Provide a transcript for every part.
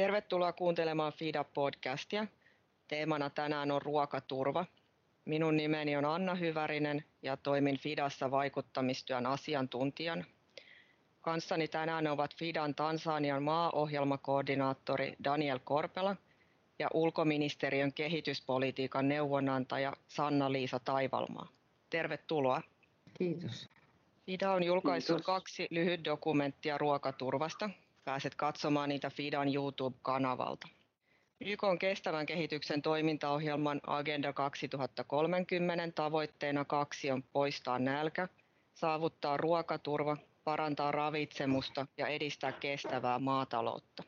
Tervetuloa kuuntelemaan FIDA-podcastia. Teemana tänään on ruokaturva. Minun nimeni on Anna Hyvärinen ja toimin FIDassa vaikuttamistyön asiantuntijana. Kanssani tänään ovat FIDAn Tansanian maaohjelmakoordinaattori Daniel Korpela ja ulkoministeriön kehityspolitiikan neuvonantaja Sanna-Liisa Taivalmaa. Tervetuloa. Kiitos. FIDA on julkaissut Kiitos. kaksi lyhytdokumenttia ruokaturvasta. Pääset katsomaan niitä FIDAn YouTube-kanavalta. YK on kestävän kehityksen toimintaohjelman Agenda 2030 tavoitteena kaksi on poistaa nälkä, saavuttaa ruokaturva, parantaa ravitsemusta ja edistää kestävää maataloutta.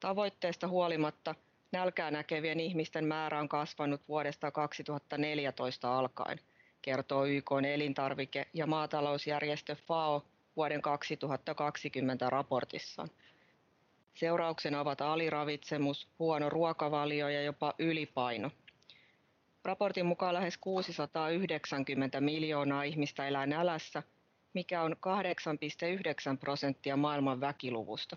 Tavoitteesta huolimatta nälkää näkevien ihmisten määrä on kasvanut vuodesta 2014 alkaen – kertoo YK elintarvike- ja maatalousjärjestö FAO vuoden 2020 raportissaan. Seurauksena ovat aliravitsemus, huono ruokavalio ja jopa ylipaino. Raportin mukaan lähes 690 miljoonaa ihmistä elää nälässä, mikä on 8,9 prosenttia maailman väkiluvusta.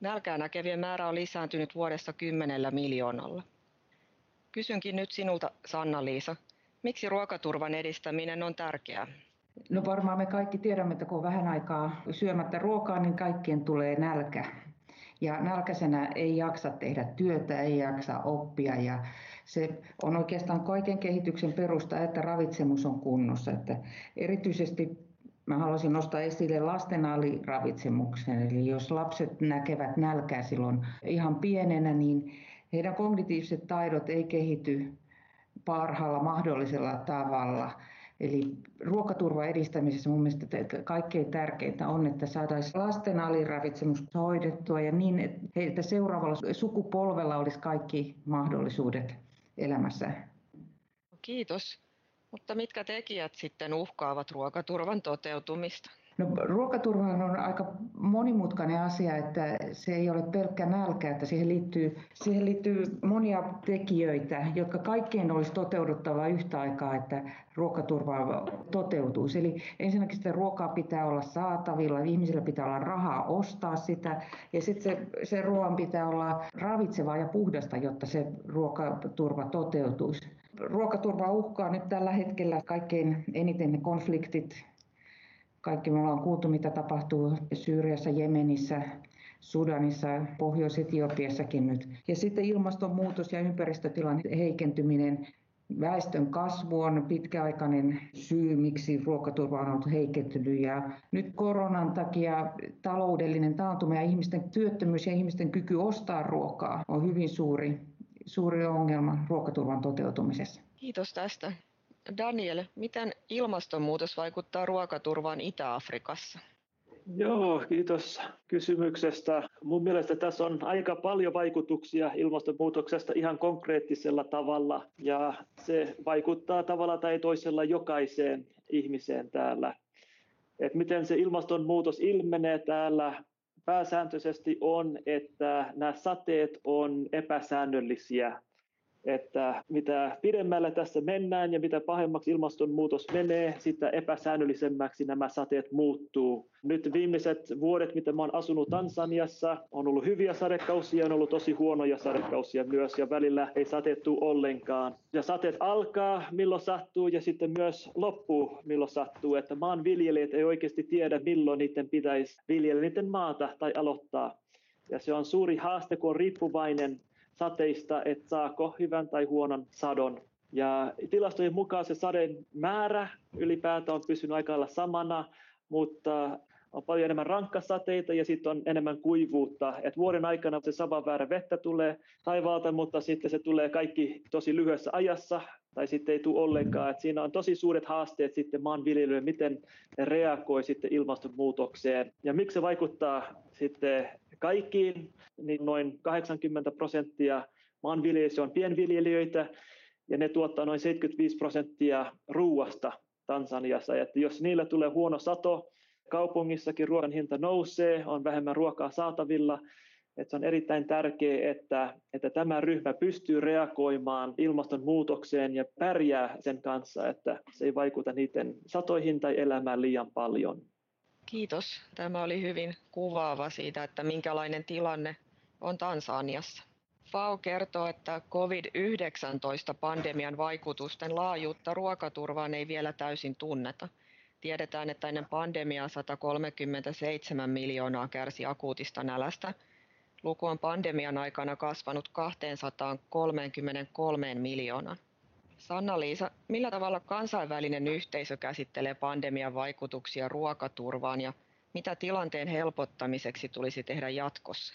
Nälkää näkevien määrä on lisääntynyt vuodessa kymmenellä miljoonalla. Kysynkin nyt sinulta, Sanna-Liisa, Miksi ruokaturvan edistäminen on tärkeää? No varmaan me kaikki tiedämme, että kun on vähän aikaa syömättä ruokaa, niin kaikkien tulee nälkä. Ja nälkäisenä ei jaksa tehdä työtä, ei jaksa oppia ja se on oikeastaan kaiken kehityksen perusta, että ravitsemus on kunnossa. Että erityisesti mä haluaisin nostaa esille lasten aliravitsemuksen. Eli jos lapset näkevät nälkää silloin ihan pienenä, niin heidän kognitiiviset taidot ei kehity parhaalla mahdollisella tavalla. Eli ruokaturvan edistämisessä mun mielestä kaikkein tärkeintä on, että saataisiin lasten aliravitsemus hoidettua ja niin, että seuraavalla sukupolvella olisi kaikki mahdollisuudet elämässä. Kiitos. Mutta mitkä tekijät sitten uhkaavat ruokaturvan toteutumista? No, ruokaturva on aika monimutkainen asia, että se ei ole pelkkä nälkä, että siihen liittyy, siihen liittyy monia tekijöitä, jotka kaikkien olisi toteuduttava yhtä aikaa, että ruokaturva toteutuisi. Eli ensinnäkin sitä ruokaa pitää olla saatavilla, ihmisillä pitää olla rahaa ostaa sitä, ja sitten se, se ruoan pitää olla ravitsevaa ja puhdasta, jotta se ruokaturva toteutuisi. Ruokaturva uhkaa nyt tällä hetkellä kaikkein eniten ne konfliktit, kaikki me ollaan kuultu, mitä tapahtuu Syyriassa, Jemenissä, Sudanissa, Pohjois-Etiopiassakin nyt. Ja sitten ilmastonmuutos ja ympäristötilan heikentyminen, väestön kasvu on pitkäaikainen syy, miksi ruokaturva on ollut heikentynyt. Ja nyt koronan takia taloudellinen taantuma ja ihmisten työttömyys ja ihmisten kyky ostaa ruokaa on hyvin suuri, suuri ongelma ruokaturvan toteutumisessa. Kiitos tästä. Daniel, miten ilmastonmuutos vaikuttaa ruokaturvaan Itä-Afrikassa? Joo, kiitos kysymyksestä. Mun mielestä tässä on aika paljon vaikutuksia ilmastonmuutoksesta ihan konkreettisella tavalla ja se vaikuttaa tavalla tai toisella jokaiseen ihmiseen täällä. Et miten se ilmastonmuutos ilmenee täällä pääsääntöisesti on, että nämä sateet on epäsäännöllisiä että mitä pidemmällä tässä mennään ja mitä pahemmaksi ilmastonmuutos menee, sitä epäsäännöllisemmäksi nämä sateet muuttuu. Nyt viimeiset vuodet, mitä oon asunut Tansaniassa, on ollut hyviä sadekausia, on ollut tosi huonoja sadekausia myös ja välillä ei sateettu ollenkaan. Ja sateet alkaa milloin sattuu ja sitten myös loppuu milloin sattuu, että maanviljelijät ei oikeasti tiedä milloin niiden pitäisi viljellä niiden maata tai aloittaa. Ja se on suuri haaste, kun on riippuvainen sateista, että saako hyvän tai huonon sadon. Ja tilastojen mukaan se sadeen määrä ylipäätään on pysynyt aika lailla samana, mutta on paljon enemmän rankkasateita ja sitten on enemmän kuivuutta. Et vuoden aikana se sama väärä vettä tulee taivaalta, mutta sitten se tulee kaikki tosi lyhyessä ajassa tai sitten ei tule ollenkaan. Et siinä on tosi suuret haasteet sitten maanviljelijöille, miten ne reagoi sitten ilmastonmuutokseen. Ja miksi se vaikuttaa sitten kaikkiin, niin noin 80 prosenttia maanviljelijöistä on pienviljelijöitä ja ne tuottaa noin 75 prosenttia ruuasta Tansaniassa. Että jos niillä tulee huono sato, kaupungissakin ruoan hinta nousee, on vähemmän ruokaa saatavilla, että se on erittäin tärkeää, että, että tämä ryhmä pystyy reagoimaan ilmastonmuutokseen ja pärjää sen kanssa, että se ei vaikuta niiden satoihin tai elämään liian paljon. Kiitos. Tämä oli hyvin kuvaava siitä, että minkälainen tilanne on Tansaniassa. FAO kertoo, että COVID-19-pandemian vaikutusten laajuutta ruokaturvaan ei vielä täysin tunneta. Tiedetään, että ennen pandemiaa 137 miljoonaa kärsi akuutista nälästä. Luku on pandemian aikana kasvanut 233 miljoonaan. Sanna-Liisa, millä tavalla kansainvälinen yhteisö käsittelee pandemian vaikutuksia ruokaturvaan ja mitä tilanteen helpottamiseksi tulisi tehdä jatkossa?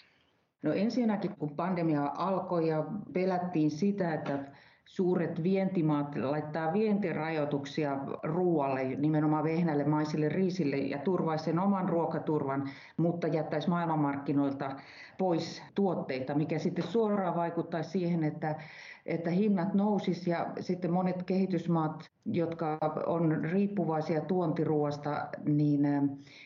No ensinnäkin kun pandemia alkoi ja pelättiin sitä, että suuret vientimaat laittaa vientirajoituksia ruoalle, nimenomaan vehnälle, maisille, riisille ja turvaisi sen oman ruokaturvan, mutta jättäisi maailmanmarkkinoilta pois tuotteita, mikä sitten suoraan vaikuttaisi siihen, että että hinnat nousis ja sitten monet kehitysmaat, jotka on riippuvaisia tuontiruoasta, niin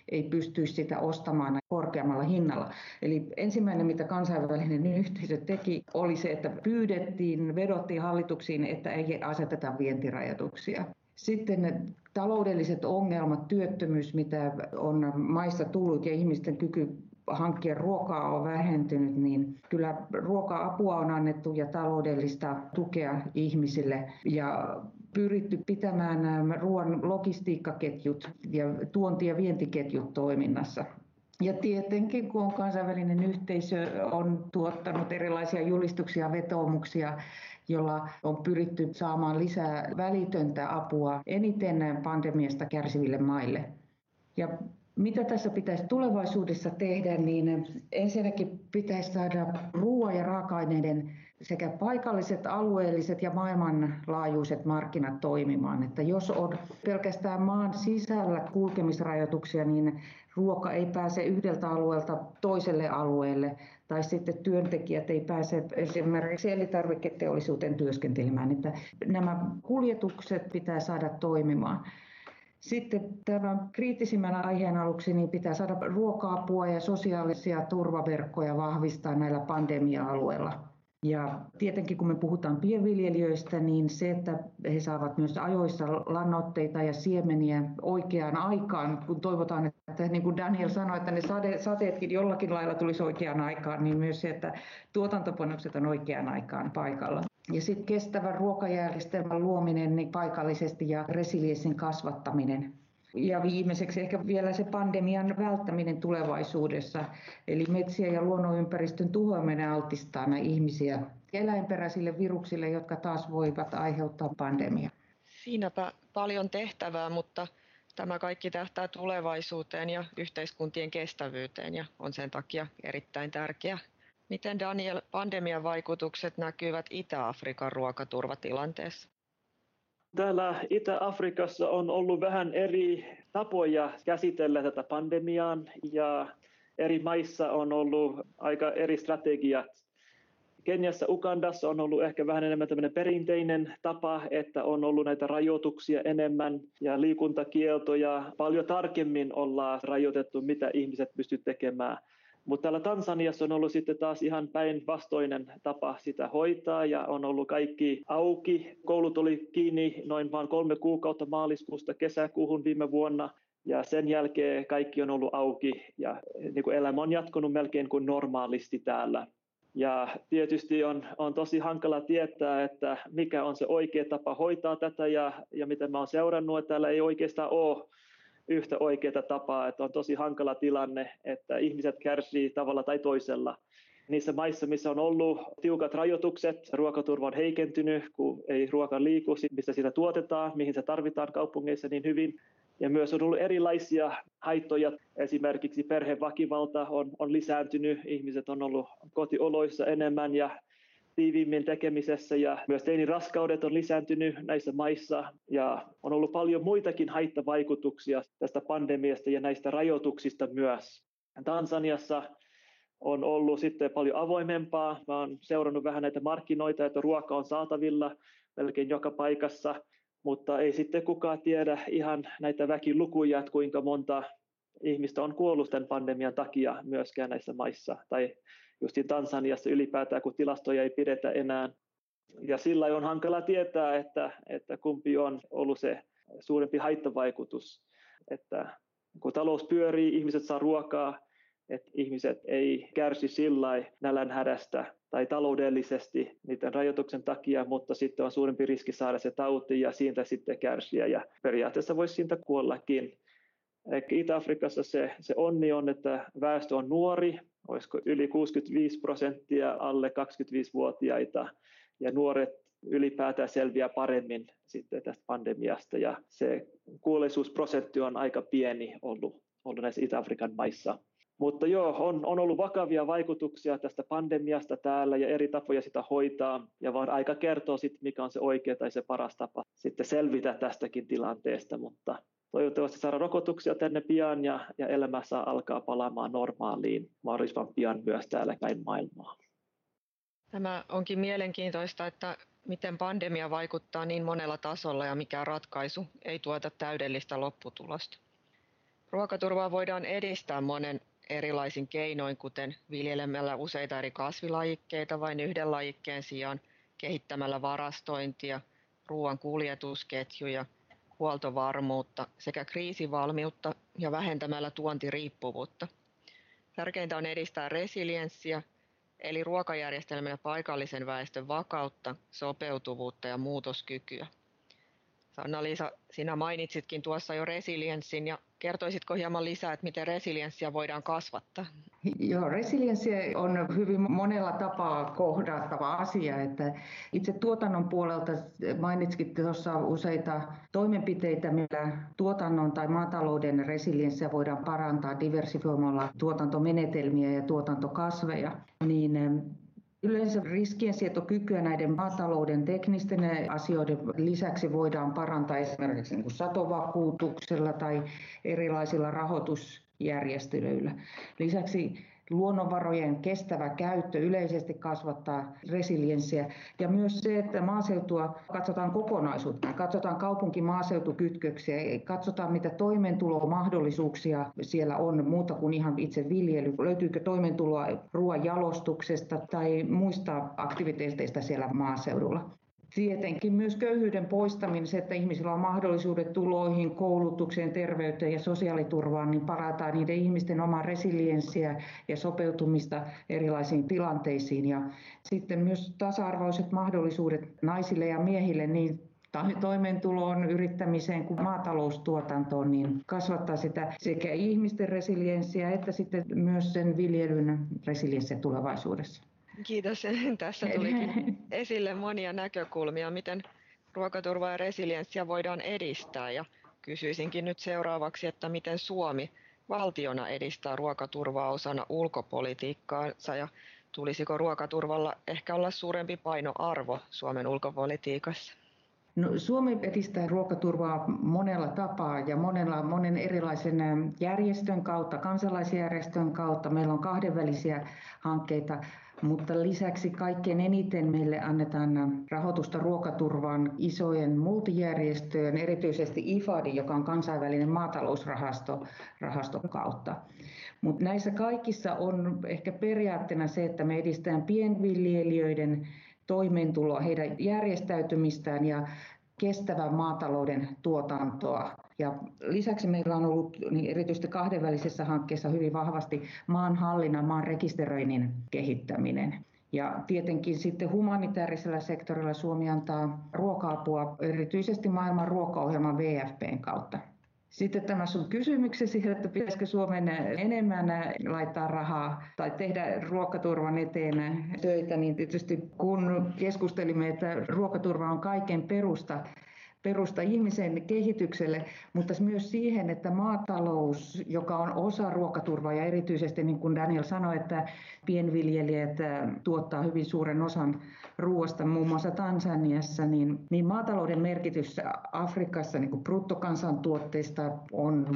ei pystyisi sitä ostamaan korkeammalla hinnalla. Eli ensimmäinen, mitä kansainvälinen yhteisö teki, oli se, että pyydettiin, vedottiin hallituksiin, että ei aseteta vientirajoituksia. Sitten taloudelliset ongelmat, työttömyys, mitä on maissa tullut ja ihmisten kyky hankkia ruokaa on vähentynyt, niin kyllä ruoka-apua on annettu ja taloudellista tukea ihmisille ja pyritty pitämään ruoan logistiikkaketjut ja tuonti- ja vientiketjut toiminnassa. Ja tietenkin, kun on kansainvälinen yhteisö on tuottanut erilaisia julistuksia ja vetoomuksia, jolla on pyritty saamaan lisää välitöntä apua eniten pandemiasta kärsiville maille. Ja mitä tässä pitäisi tulevaisuudessa tehdä, niin ensinnäkin pitäisi saada ruoan ja raaka-aineiden sekä paikalliset, alueelliset ja maailmanlaajuiset markkinat toimimaan. Että jos on pelkästään maan sisällä kulkemisrajoituksia, niin ruoka ei pääse yhdeltä alueelta toiselle alueelle tai sitten työntekijät ei pääse esimerkiksi elintarviketeollisuuteen työskentelemään. Että nämä kuljetukset pitää saada toimimaan. Sitten tämän kriittisimmän aiheen aluksi niin pitää saada ruoka-apua ja sosiaalisia turvaverkkoja vahvistaa näillä pandemia-alueilla. Ja tietenkin kun me puhutaan pienviljelijöistä, niin se, että he saavat myös ajoissa lannoitteita ja siemeniä oikeaan aikaan, kun toivotaan, että niin kuin Daniel sanoi, että ne sade, sateetkin jollakin lailla tulisi oikeaan aikaan, niin myös se, että tuotantopanokset on oikeaan aikaan paikalla. Ja sitten kestävän ruokajärjestelmän luominen niin paikallisesti ja resilienssin kasvattaminen. Ja viimeiseksi ehkä vielä se pandemian välttäminen tulevaisuudessa. Eli metsiä ja luonnonympäristön tuhoaminen altistaa ihmisiä eläinperäisille viruksille, jotka taas voivat aiheuttaa pandemia. Siinäpä paljon tehtävää, mutta tämä kaikki tähtää tulevaisuuteen ja yhteiskuntien kestävyyteen ja on sen takia erittäin tärkeä Miten Daniel pandemian vaikutukset näkyvät Itä-Afrikan ruokaturvatilanteessa? Täällä Itä-Afrikassa on ollut vähän eri tapoja käsitellä tätä pandemiaa ja eri maissa on ollut aika eri strategiat. Keniassa, Ugandassa on ollut ehkä vähän enemmän tämmöinen perinteinen tapa, että on ollut näitä rajoituksia enemmän ja liikuntakieltoja. Paljon tarkemmin ollaan rajoitettu, mitä ihmiset pystyvät tekemään. Mutta täällä Tansaniassa on ollut sitten taas ihan päinvastoinen tapa sitä hoitaa ja on ollut kaikki auki. Koulut oli kiinni noin vain kolme kuukautta maaliskuusta kesäkuuhun viime vuonna ja sen jälkeen kaikki on ollut auki ja niin kuin elämä on jatkunut melkein kuin normaalisti täällä. Ja tietysti on, on tosi hankala tietää, että mikä on se oikea tapa hoitaa tätä ja, ja mitä mä olen seurannut, että täällä ei oikeastaan ole yhtä oikeaa tapaa, että on tosi hankala tilanne, että ihmiset kärsii tavalla tai toisella. Niissä maissa, missä on ollut tiukat rajoitukset, ruokaturva on heikentynyt, kun ei ruoka liiku, mistä sitä tuotetaan, mihin se tarvitaan kaupungeissa niin hyvin. Ja myös on ollut erilaisia haittoja, esimerkiksi perheväkivalta on, on lisääntynyt, ihmiset on ollut kotioloissa enemmän ja tiiviimmin tekemisessä ja myös teiniraskaudet on lisääntynyt näissä maissa ja on ollut paljon muitakin haittavaikutuksia tästä pandemiasta ja näistä rajoituksista myös. Tansaniassa on ollut sitten paljon avoimempaa. Mä oon seurannut vähän näitä markkinoita, että ruoka on saatavilla melkein joka paikassa, mutta ei sitten kukaan tiedä ihan näitä väkilukuja, että kuinka monta ihmistä on kuollut tämän pandemian takia myöskään näissä maissa tai justiin Tansaniassa ylipäätään, kun tilastoja ei pidetä enää. Ja sillä on hankala tietää, että, että kumpi on ollut se suurempi haittavaikutus. Että kun talous pyörii, ihmiset saa ruokaa, että ihmiset ei kärsi sillä nälänhädästä tai taloudellisesti niiden rajoituksen takia, mutta sitten on suurempi riski saada se tauti ja siitä sitten kärsiä ja periaatteessa voisi siitä kuollakin. Itä-Afrikassa se, se onni on, että väestö on nuori, olisiko yli 65 prosenttia alle 25-vuotiaita ja nuoret ylipäätään selviää paremmin sitten tästä pandemiasta ja se kuolleisuusprosentti on aika pieni ollut, ollut näissä Itä-Afrikan maissa. Mutta joo, on, on ollut vakavia vaikutuksia tästä pandemiasta täällä ja eri tapoja sitä hoitaa ja vaan aika kertoo sitten, mikä on se oikea tai se paras tapa sitten selvitä tästäkin tilanteesta, mutta toivottavasti saada rokotuksia tänne pian ja, ja elämä saa alkaa palaamaan normaaliin mahdollisimman pian myös täällä päin maailmaa. Tämä onkin mielenkiintoista, että miten pandemia vaikuttaa niin monella tasolla ja mikä ratkaisu ei tuota täydellistä lopputulosta. Ruokaturvaa voidaan edistää monen erilaisin keinoin, kuten viljelemällä useita eri kasvilajikkeita vain yhden lajikkeen sijaan, kehittämällä varastointia, ruoan kuljetusketjuja, huoltovarmuutta sekä kriisivalmiutta ja vähentämällä tuontiriippuvuutta. Tärkeintä on edistää resilienssiä, eli ruokajärjestelmän ja paikallisen väestön vakautta, sopeutuvuutta ja muutoskykyä. Sanna-Liisa, sinä mainitsitkin tuossa jo resilienssin ja kertoisitko hieman lisää, että miten resilienssiä voidaan kasvattaa? Joo, resilienssiä on hyvin monella tapaa kohdattava asia. Että itse tuotannon puolelta mainitsikin tuossa useita toimenpiteitä, millä tuotannon tai maatalouden resilienssiä voidaan parantaa diversifioimalla tuotantomenetelmiä ja tuotantokasveja. Niin Yleensä riskiensietokykyä näiden maatalouden teknisten asioiden lisäksi voidaan parantaa esimerkiksi niin kuin satovakuutuksella tai erilaisilla rahoitusjärjestelyillä. Lisäksi luonnonvarojen kestävä käyttö yleisesti kasvattaa resilienssiä ja myös se, että maaseutua katsotaan kokonaisuutta, katsotaan kaupunki-maaseutukytköksiä, katsotaan mitä toimeentulomahdollisuuksia siellä on muuta kuin ihan itse viljely. Löytyykö toimeentuloa ruoan jalostuksesta tai muista aktiviteeteista siellä maaseudulla. Tietenkin myös köyhyyden poistaminen, se, että ihmisillä on mahdollisuudet tuloihin, koulutukseen, terveyteen ja sosiaaliturvaan, niin parantaa niiden ihmisten omaa resilienssiä ja sopeutumista erilaisiin tilanteisiin. Ja sitten myös tasa-arvoiset mahdollisuudet naisille ja miehille niin toimeentuloon, yrittämiseen kuin maataloustuotantoon, niin kasvattaa sitä sekä ihmisten resilienssiä että sitten myös sen viljelyn resilienssiä tulevaisuudessa. Kiitos. Tässä tulikin esille monia näkökulmia, miten ruokaturvaa ja resilienssiä voidaan edistää. Ja kysyisinkin nyt seuraavaksi, että miten Suomi valtiona edistää ruokaturvaa osana ulkopolitiikkaansa ja tulisiko ruokaturvalla ehkä olla suurempi painoarvo Suomen ulkopolitiikassa? No, Suomi edistää ruokaturvaa monella tapaa ja monella, monen erilaisen järjestön kautta, kansalaisjärjestön kautta. Meillä on kahdenvälisiä hankkeita mutta lisäksi kaikkein eniten meille annetaan rahoitusta ruokaturvaan isojen multijärjestöjen, erityisesti IFADin, joka on kansainvälinen maatalousrahasto rahaston kautta. Mutta näissä kaikissa on ehkä periaatteena se, että me edistetään pienviljelijöiden toimeentuloa, heidän järjestäytymistään ja kestävän maatalouden tuotantoa. Ja lisäksi meillä on ollut niin erityisesti kahdenvälisessä hankkeessa hyvin vahvasti maanhallinnan, maan rekisteröinnin kehittäminen. Ja tietenkin sitten humanitaarisella sektorilla Suomi antaa ruoka-apua erityisesti maailman ruokaohjelman VFPn kautta. Sitten tämä sun kysymyksesi, että pitäisikö Suomen enemmän laittaa rahaa tai tehdä ruokaturvan eteen töitä, niin tietysti kun keskustelimme, että ruokaturva on kaiken perusta, perusta ihmisen kehitykselle, mutta myös siihen, että maatalous, joka on osa ruokaturvaa ja erityisesti niin kuin Daniel sanoi, että pienviljelijät äh, tuottaa hyvin suuren osan ruoasta, muun muassa Tansaniassa, niin, niin maatalouden merkitys Afrikassa niin kuin bruttokansantuotteista on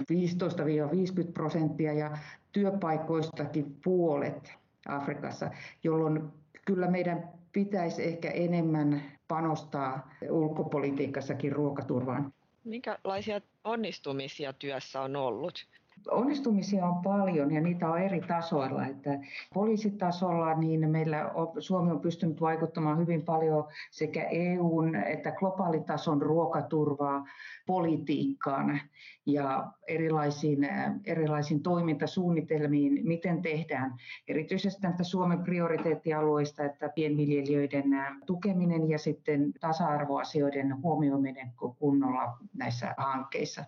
15-50 prosenttia ja työpaikoistakin puolet Afrikassa, jolloin kyllä meidän pitäisi ehkä enemmän panostaa ulkopolitiikassakin ruokaturvaan. Minkälaisia onnistumisia työssä on ollut? Onnistumisia on paljon ja niitä on eri tasoilla. Että poliisitasolla niin meillä on, Suomi on pystynyt vaikuttamaan hyvin paljon sekä EUn että globaalitason ruokaturvaa politiikkaan ja erilaisiin, erilaisiin toimintasuunnitelmiin, miten tehdään erityisesti näistä Suomen prioriteettialueista, että pienviljelijöiden tukeminen ja sitten tasa-arvoasioiden huomioiminen kunnolla näissä hankkeissa.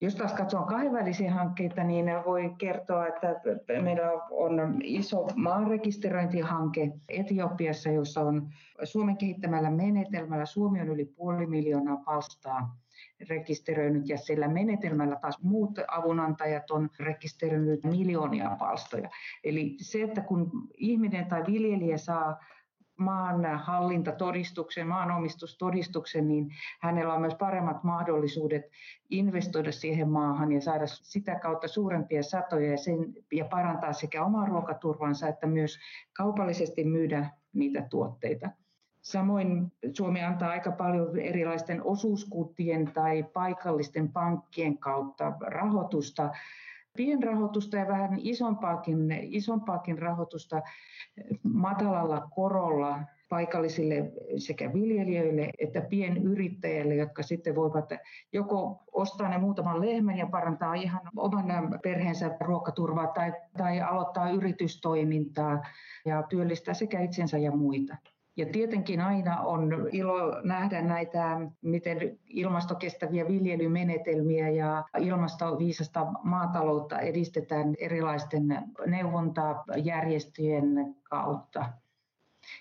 Jos taas katsoo kahdenvälisiä hankkeita, niin voi kertoa, että meillä on iso maanrekisteröintihanke Etiopiassa, jossa on Suomen kehittämällä menetelmällä. Suomi on yli puoli miljoonaa palstaa rekisteröinyt ja sillä menetelmällä taas muut avunantajat on rekisteröinyt miljoonia palstoja. Eli se, että kun ihminen tai viljelijä saa maan hallintatodistuksen, maanomistustodistuksen, niin hänellä on myös paremmat mahdollisuudet investoida siihen maahan ja saada sitä kautta suurempia satoja ja, sen, ja parantaa sekä omaa ruokaturvansa että myös kaupallisesti myydä niitä tuotteita. Samoin Suomi antaa aika paljon erilaisten osuuskuttien tai paikallisten pankkien kautta rahoitusta pienrahoitusta ja vähän isompaakin, isompaakin rahoitusta matalalla korolla paikallisille sekä viljelijöille että pienyrittäjille, jotka sitten voivat joko ostaa ne muutaman lehmän ja parantaa ihan oman perheensä ruokaturvaa tai, tai aloittaa yritystoimintaa ja työllistää sekä itsensä ja muita. Ja tietenkin aina on ilo nähdä näitä, miten ilmastokestäviä viljelymenetelmiä ja ilmastoviisasta maataloutta edistetään erilaisten neuvontajärjestöjen kautta.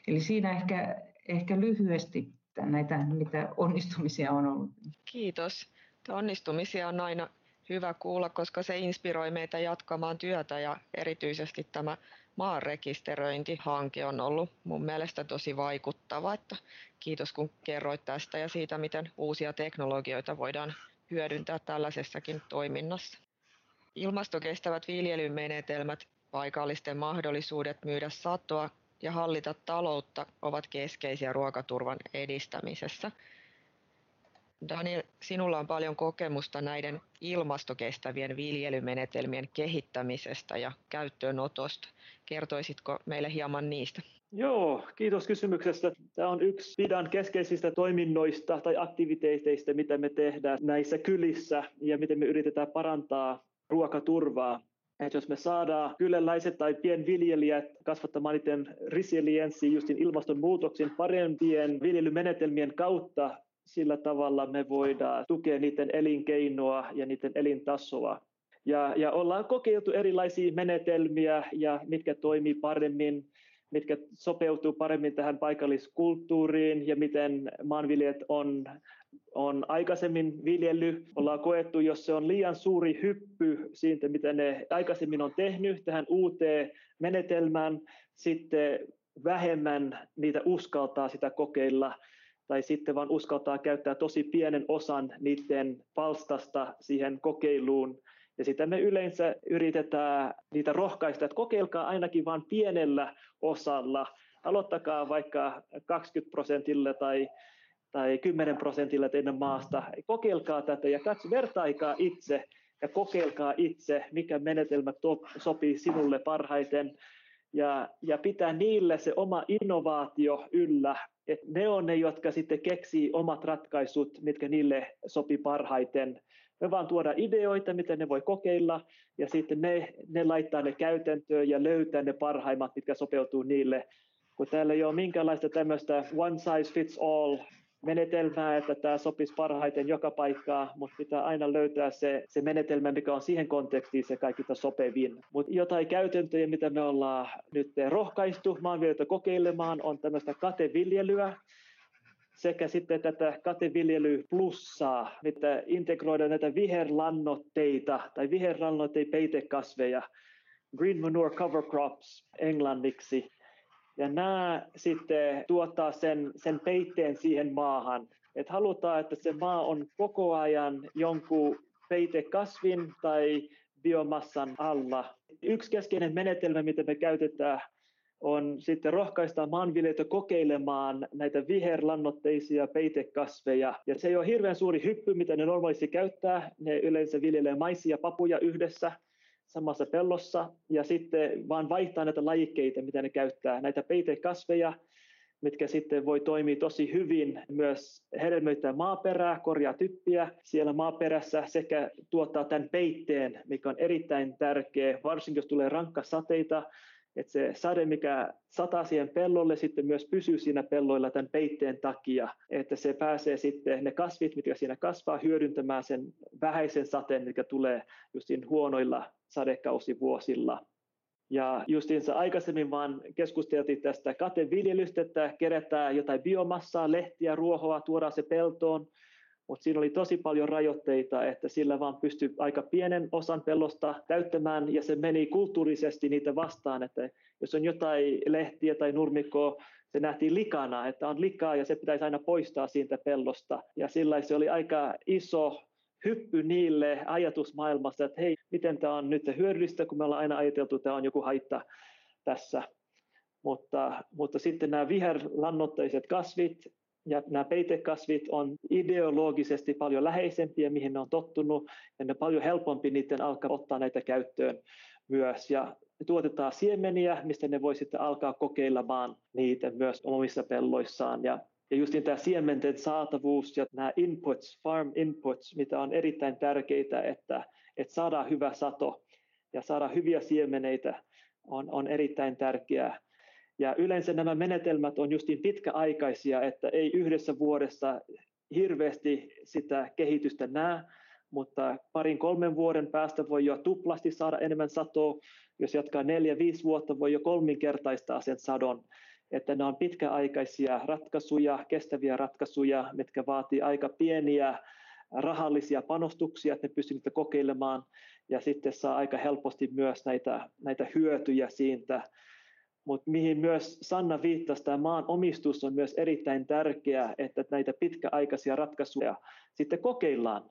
Eli siinä ehkä, ehkä lyhyesti näitä, mitä onnistumisia on ollut. Kiitos. Onnistumisia on aina hyvä kuulla, koska se inspiroi meitä jatkamaan työtä ja erityisesti tämä maanrekisteröintihanke on ollut mun mielestä tosi vaikuttava. Että kiitos kun kerroit tästä ja siitä, miten uusia teknologioita voidaan hyödyntää tällaisessakin toiminnassa. Ilmastokestävät viljelymenetelmät, paikallisten mahdollisuudet myydä satoa ja hallita taloutta ovat keskeisiä ruokaturvan edistämisessä. Daniel, sinulla on paljon kokemusta näiden ilmastokestävien viljelymenetelmien kehittämisestä ja käyttöönotosta. Kertoisitko meille hieman niistä? Joo, kiitos kysymyksestä. Tämä on yksi pidän keskeisistä toiminnoista tai aktiviteeteista, mitä me tehdään näissä kylissä ja miten me yritetään parantaa ruokaturvaa. Et jos me saadaan kyläläiset tai pienviljelijät kasvattamaan niiden resilienssi justin ilmastonmuutoksen parempien viljelymenetelmien kautta, sillä tavalla me voidaan tukea niiden elinkeinoa ja niiden elintasoa. Ja, ja ollaan kokeiltu erilaisia menetelmiä ja mitkä toimii paremmin, mitkä sopeutuu paremmin tähän paikalliskulttuuriin ja miten maanviljelijät on, on aikaisemmin viljellyt. Ollaan koettu, jos se on liian suuri hyppy siitä, mitä ne aikaisemmin on tehnyt tähän uuteen menetelmään, sitten vähemmän niitä uskaltaa sitä kokeilla tai sitten vaan uskaltaa käyttää tosi pienen osan niiden palstasta siihen kokeiluun. Ja sitä me yleensä yritetään niitä rohkaista, että kokeilkaa ainakin vain pienellä osalla. Aloittakaa vaikka 20 prosentilla tai, tai 10 prosentilla teidän maasta. Kokeilkaa tätä ja katso, vertaikaa itse ja kokeilkaa itse, mikä menetelmä to, sopii sinulle parhaiten. Ja, ja pitää niille se oma innovaatio yllä että ne on ne, jotka sitten keksii omat ratkaisut, mitkä niille sopii parhaiten. Me vaan tuoda ideoita, miten ne voi kokeilla, ja sitten ne, ne laittaa ne käytäntöön ja löytää ne parhaimmat, mitkä sopeutuu niille. Kun täällä ei ole minkäänlaista tämmöistä one size fits all menetelmää, että tämä sopisi parhaiten joka paikkaan, mutta pitää aina löytää se, se menetelmä, mikä on siihen kontekstiin se kaikista sopevin. Mutta jotain käytäntöjä, mitä me ollaan nyt rohkaistu maanviljelijöitä kokeilemaan, on tämmöistä kateviljelyä, sekä sitten tätä kateviljely plussaa, mitä integroidaan näitä viherlannoitteita tai viherlannoitteita peitekasveja, green manure cover crops englanniksi, ja nämä sitten tuottaa sen, sen peitteen siihen maahan. Et halutaan, että se maa on koko ajan jonkun peitekasvin tai biomassan alla. Yksi keskeinen menetelmä, mitä me käytetään, on sitten rohkaista maanviljelijöitä kokeilemaan näitä viherlannoitteisia peitekasveja. Ja se ei ole hirveän suuri hyppy, mitä ne normaalisti käyttää. Ne yleensä viljelee maisia ja papuja yhdessä samassa pellossa ja sitten vaan vaihtaa näitä lajikkeita, mitä ne käyttää, näitä peitekasveja, mitkä sitten voi toimia tosi hyvin myös hedelmöittää maaperää, korjaa typpiä siellä maaperässä sekä tuottaa tämän peitteen, mikä on erittäin tärkeä, varsinkin jos tulee rankka sateita, että se sade, mikä sataa siihen pellolle, sitten myös pysyy siinä pelloilla tämän peitteen takia, että se pääsee sitten ne kasvit, mitkä siinä kasvaa, hyödyntämään sen vähäisen sateen, mikä tulee just huonoilla sadekausivuosilla. Ja justiinsa aikaisemmin vaan keskusteltiin tästä kateviljelystä, että kerätään jotain biomassaa, lehtiä, ruohoa, tuodaan se peltoon, mutta siinä oli tosi paljon rajoitteita, että sillä vaan pystyi aika pienen osan pellosta täyttämään, ja se meni kulttuurisesti niitä vastaan, että jos on jotain lehtiä tai nurmikkoa, se nähtiin likana, että on likaa ja se pitäisi aina poistaa siitä pellosta. Ja sillä se oli aika iso hyppy niille ajatusmaailmasta, että hei, miten tämä on nyt hyödyllistä, kun me ollaan aina ajateltu, että tämä on joku haitta tässä. Mutta, mutta sitten nämä viherlannoitteiset kasvit ja nämä peitekasvit on ideologisesti paljon läheisempiä, mihin ne on tottunut, ja ne paljon helpompi niiden alkaa ottaa näitä käyttöön myös. Ja tuotetaan siemeniä, mistä ne voi sitten alkaa kokeilemaan niitä myös omissa pelloissaan. Ja ja just tämä siementen saatavuus ja nämä inputs, farm inputs, mitä on erittäin tärkeitä, että, että saadaan hyvä sato ja saadaan hyviä siemeneitä, on, on erittäin tärkeää. Ja yleensä nämä menetelmät on justiin pitkäaikaisia, että ei yhdessä vuodessa hirveästi sitä kehitystä näe, mutta parin kolmen vuoden päästä voi jo tuplasti saada enemmän satoa. Jos jatkaa neljä, viisi vuotta, voi jo kolminkertaistaa sen sadon että ne on pitkäaikaisia ratkaisuja, kestäviä ratkaisuja, mitkä vaatii aika pieniä rahallisia panostuksia, että ne pystyy niitä kokeilemaan ja sitten saa aika helposti myös näitä, näitä hyötyjä siitä. Mutta mihin myös Sanna viittasi, tämä maan omistus on myös erittäin tärkeää, että näitä pitkäaikaisia ratkaisuja sitten kokeillaan.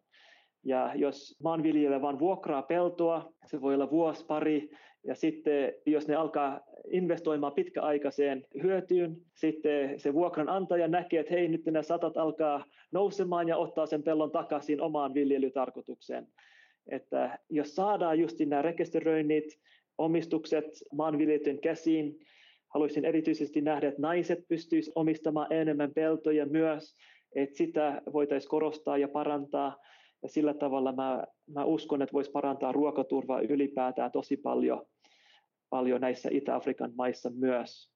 Ja jos maanviljelijä vain vuokraa peltoa, se voi olla vuosi, pari, ja sitten jos ne alkaa investoimaan pitkäaikaiseen hyötyyn, sitten se vuokranantaja näkee, että hei, nyt nämä satat alkaa nousemaan ja ottaa sen pellon takaisin omaan viljelytarkoitukseen. Että jos saadaan just nämä rekisteröinnit, omistukset maanviljelijöiden käsiin, haluaisin erityisesti nähdä, että naiset pystyisivät omistamaan enemmän peltoja myös, että sitä voitaisiin korostaa ja parantaa. Ja sillä tavalla mä, mä uskon, että voisi parantaa ruokaturvaa ylipäätään tosi paljon paljon näissä Itä-Afrikan maissa myös.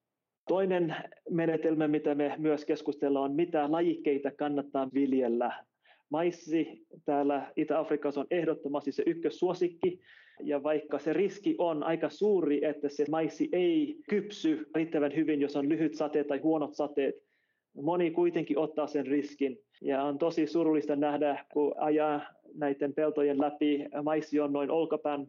Toinen menetelmä, mitä me myös keskustellaan, on mitä lajikkeita kannattaa viljellä. Maissi täällä Itä-Afrikassa on ehdottomasti se ykkössuosikki, ja vaikka se riski on aika suuri, että se maissi ei kypsy riittävän hyvin, jos on lyhyt sateet tai huonot sateet, moni kuitenkin ottaa sen riskin. Ja on tosi surullista nähdä, kun ajaa näiden peltojen läpi, maissi on noin olkapään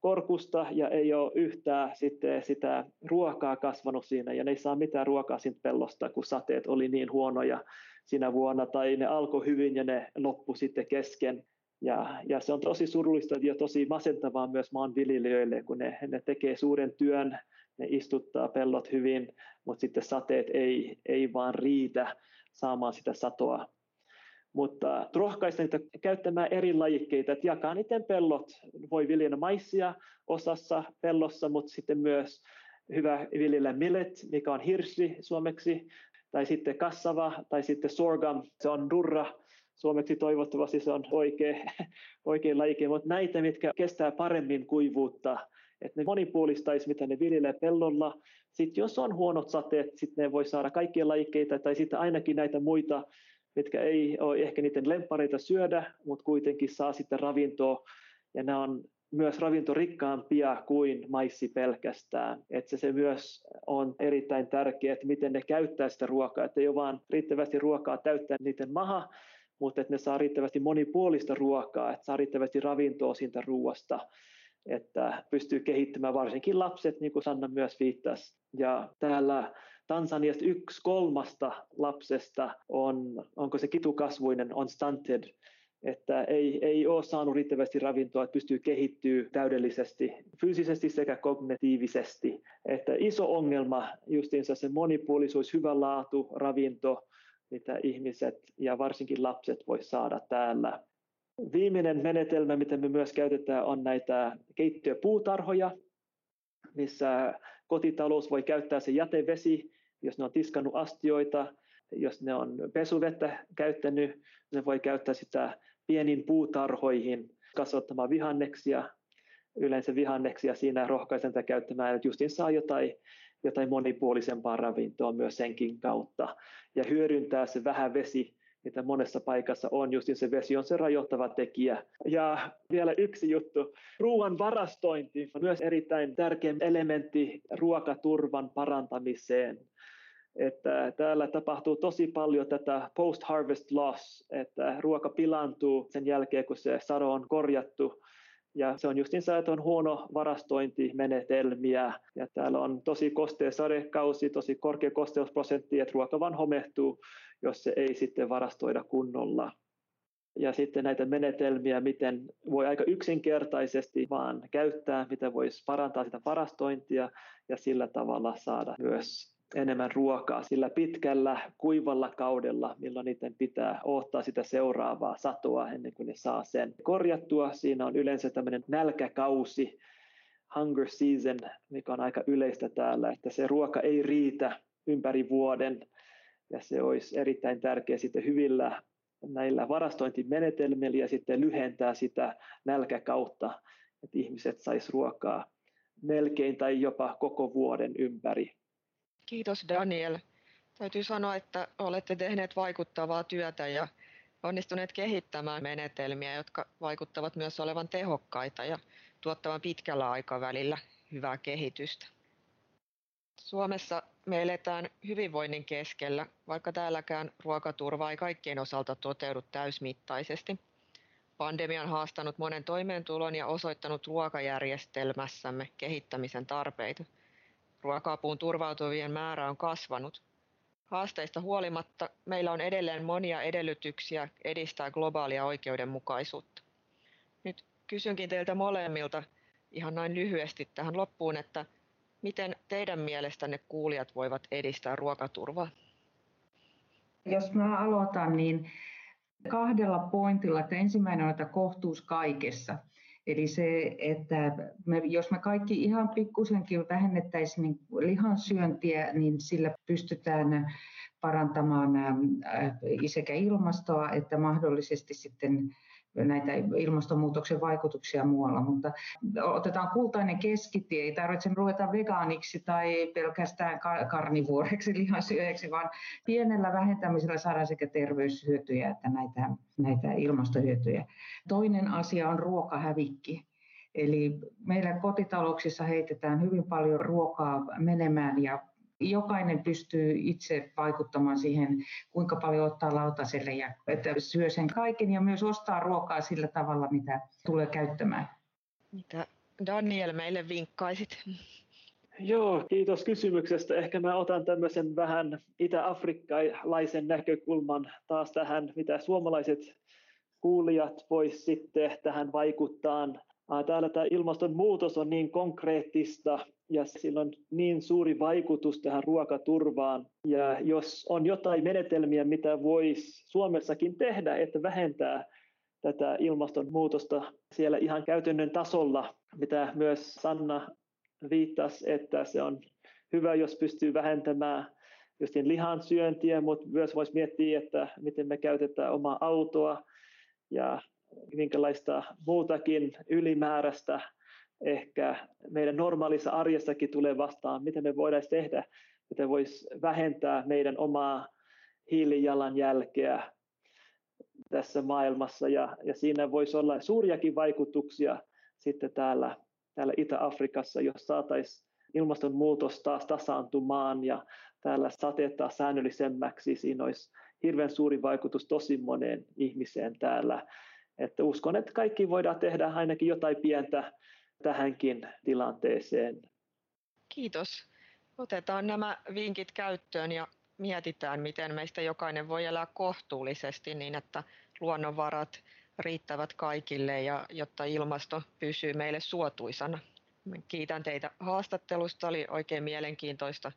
korkusta ja ei ole yhtään sitten sitä ruokaa kasvanut siinä. Ja ne ei saa mitään ruokaa siitä pellosta, kun sateet oli niin huonoja sinä vuonna tai ne alkoi hyvin ja ne loppu sitten kesken. Ja, ja se on tosi surullista ja tosi masentavaa myös maanviljelijöille, kun ne, ne tekee suuren työn, ne istuttaa pellot hyvin, mutta sitten sateet ei, ei vaan riitä saamaan sitä satoa mutta rohkaista niitä käyttämään eri lajikkeita, että jakaa niiden pellot. Voi viljellä maissia osassa pellossa, mutta sitten myös hyvä viljellä millet, mikä on hirsi suomeksi, tai sitten kassava, tai sitten sorghum, se on durra, suomeksi toivottavasti se on oikea, oikea lajike, mutta näitä, mitkä kestää paremmin kuivuutta, että ne monipuolistaisi, mitä ne viljelee pellolla. Sitten jos on huonot sateet, sitten ne voi saada kaikkia lajikkeita, tai sitten ainakin näitä muita mitkä ei ole ehkä niiden lempareita syödä, mutta kuitenkin saa sitten ravintoa. Ja nämä on myös ravintorikkaampia kuin maissi pelkästään. Että se, se myös on erittäin tärkeää, että miten ne käyttää sitä ruokaa. Että ei ole vain riittävästi ruokaa täyttää niiden maha, mutta että ne saa riittävästi monipuolista ruokaa, että saa riittävästi ravintoa siitä ruoasta että pystyy kehittämään varsinkin lapset, niin kuin Sanna myös viittasi. Ja täällä Tansaniasta yksi kolmasta lapsesta on, onko se kitukasvuinen, on stunted, että ei, ei ole saanut riittävästi ravintoa, että pystyy kehittyä täydellisesti fyysisesti sekä kognitiivisesti. Että iso ongelma justiinsa se monipuolisuus, hyvä laatu, ravinto, mitä ihmiset ja varsinkin lapset voi saada täällä. Viimeinen menetelmä, mitä me myös käytetään, on näitä keittiöpuutarhoja, missä kotitalous voi käyttää se jätevesi, jos ne on tiskannut astioita, jos ne on pesuvettä käyttänyt, ne voi käyttää sitä pieniin puutarhoihin kasvattamaan vihanneksia, yleensä vihanneksia siinä rohkaisen tätä käyttämään, että justin saa jotain, jotain monipuolisempaa ravintoa myös senkin kautta ja hyödyntää se vähän vesi, mitä monessa paikassa on, justin se vesi on se rajoittava tekijä. Ja vielä yksi juttu, ruoan varastointi on myös erittäin tärkeä elementti ruokaturvan parantamiseen että täällä tapahtuu tosi paljon tätä post-harvest loss, että ruoka pilantuu sen jälkeen, kun se sado on korjattu. Ja se on justin että on huono varastointimenetelmiä ja täällä on tosi kostea sadekausi, tosi korkea kosteusprosentti, että ruoka vaan homehtuu, jos se ei sitten varastoida kunnolla. Ja sitten näitä menetelmiä, miten voi aika yksinkertaisesti vaan käyttää, miten voisi parantaa sitä varastointia ja sillä tavalla saada myös enemmän ruokaa sillä pitkällä kuivalla kaudella, milloin niiden pitää ottaa sitä seuraavaa satoa ennen kuin ne saa sen korjattua. Siinä on yleensä tämmöinen nälkäkausi, hunger season, mikä on aika yleistä täällä, että se ruoka ei riitä ympäri vuoden ja se olisi erittäin tärkeä sitten hyvillä näillä varastointimenetelmillä ja sitten lyhentää sitä nälkäkautta, että ihmiset sais ruokaa melkein tai jopa koko vuoden ympäri. Kiitos Daniel. Täytyy sanoa, että olette tehneet vaikuttavaa työtä ja onnistuneet kehittämään menetelmiä, jotka vaikuttavat myös olevan tehokkaita ja tuottavan pitkällä aikavälillä hyvää kehitystä. Suomessa me eletään hyvinvoinnin keskellä, vaikka täälläkään ruokaturva ei kaikkien osalta toteudu täysmittaisesti. Pandemia on haastanut monen toimeentulon ja osoittanut ruokajärjestelmässämme kehittämisen tarpeita – Ruoka-apuun turvautuvien määrä on kasvanut. Haasteista huolimatta meillä on edelleen monia edellytyksiä edistää globaalia oikeudenmukaisuutta. Nyt kysynkin teiltä molemmilta ihan näin lyhyesti tähän loppuun, että miten teidän mielestänne kuulijat voivat edistää ruokaturvaa? Jos mä aloitan, niin kahdella pointilla, että ensimmäinen on, että kohtuus kaikessa. Eli se, että me, jos me kaikki ihan pikkusenkin vähennettäisiin niin lihansyöntiä, niin sillä pystytään parantamaan sekä ilmastoa että mahdollisesti sitten näitä ilmastonmuutoksen vaikutuksia muualla, mutta otetaan kultainen keskitie, ei tarvitse ruveta vegaaniksi tai pelkästään karnivuoreksi, lihansyöjäksi, vaan pienellä vähentämisellä saadaan sekä terveyshyötyjä että näitä, näitä ilmastohyötyjä. Toinen asia on ruokahävikki. Eli meillä kotitalouksissa heitetään hyvin paljon ruokaa menemään ja jokainen pystyy itse vaikuttamaan siihen, kuinka paljon ottaa lautaselle ja että syö sen kaiken ja myös ostaa ruokaa sillä tavalla, mitä tulee käyttämään. Mitä Daniel meille vinkkaisit? Joo, kiitos kysymyksestä. Ehkä mä otan tämmöisen vähän itä-afrikkalaisen näkökulman taas tähän, mitä suomalaiset kuulijat voisivat sitten tähän vaikuttaa. Täällä tämä ilmastonmuutos on niin konkreettista ja sillä on niin suuri vaikutus tähän ruokaturvaan. Ja jos on jotain menetelmiä, mitä voisi Suomessakin tehdä, että vähentää tätä ilmastonmuutosta siellä ihan käytännön tasolla, mitä myös Sanna viittasi, että se on hyvä, jos pystyy vähentämään just lihan syöntiä, mutta myös voisi miettiä, että miten me käytetään omaa autoa ja minkälaista muutakin ylimääräistä ehkä meidän normaalissa arjessakin tulee vastaan, miten me voidaan tehdä, miten voisi vähentää meidän omaa hiilijalanjälkeä tässä maailmassa. Ja, ja siinä voisi olla suuriakin vaikutuksia sitten täällä, täällä Itä-Afrikassa, jos saataisiin ilmastonmuutos taas tasaantumaan ja täällä sateet säännöllisemmäksi, siinä olisi hirveän suuri vaikutus tosi moneen ihmiseen täällä. Että uskon, että kaikki voidaan tehdä ainakin jotain pientä tähänkin tilanteeseen. Kiitos. Otetaan nämä vinkit käyttöön ja mietitään, miten meistä jokainen voi elää kohtuullisesti niin, että luonnonvarat riittävät kaikille ja jotta ilmasto pysyy meille suotuisana. Kiitän teitä haastattelusta, oli oikein mielenkiintoista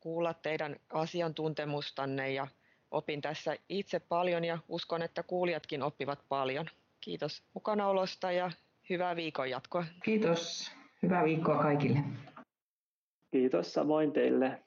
kuulla teidän asiantuntemustanne ja opin tässä itse paljon ja uskon, että kuulijatkin oppivat paljon. Kiitos mukanaolosta ja hyvää viikon jatkoa. Kiitos. Hyvää viikkoa kaikille. Kiitos samoin teille.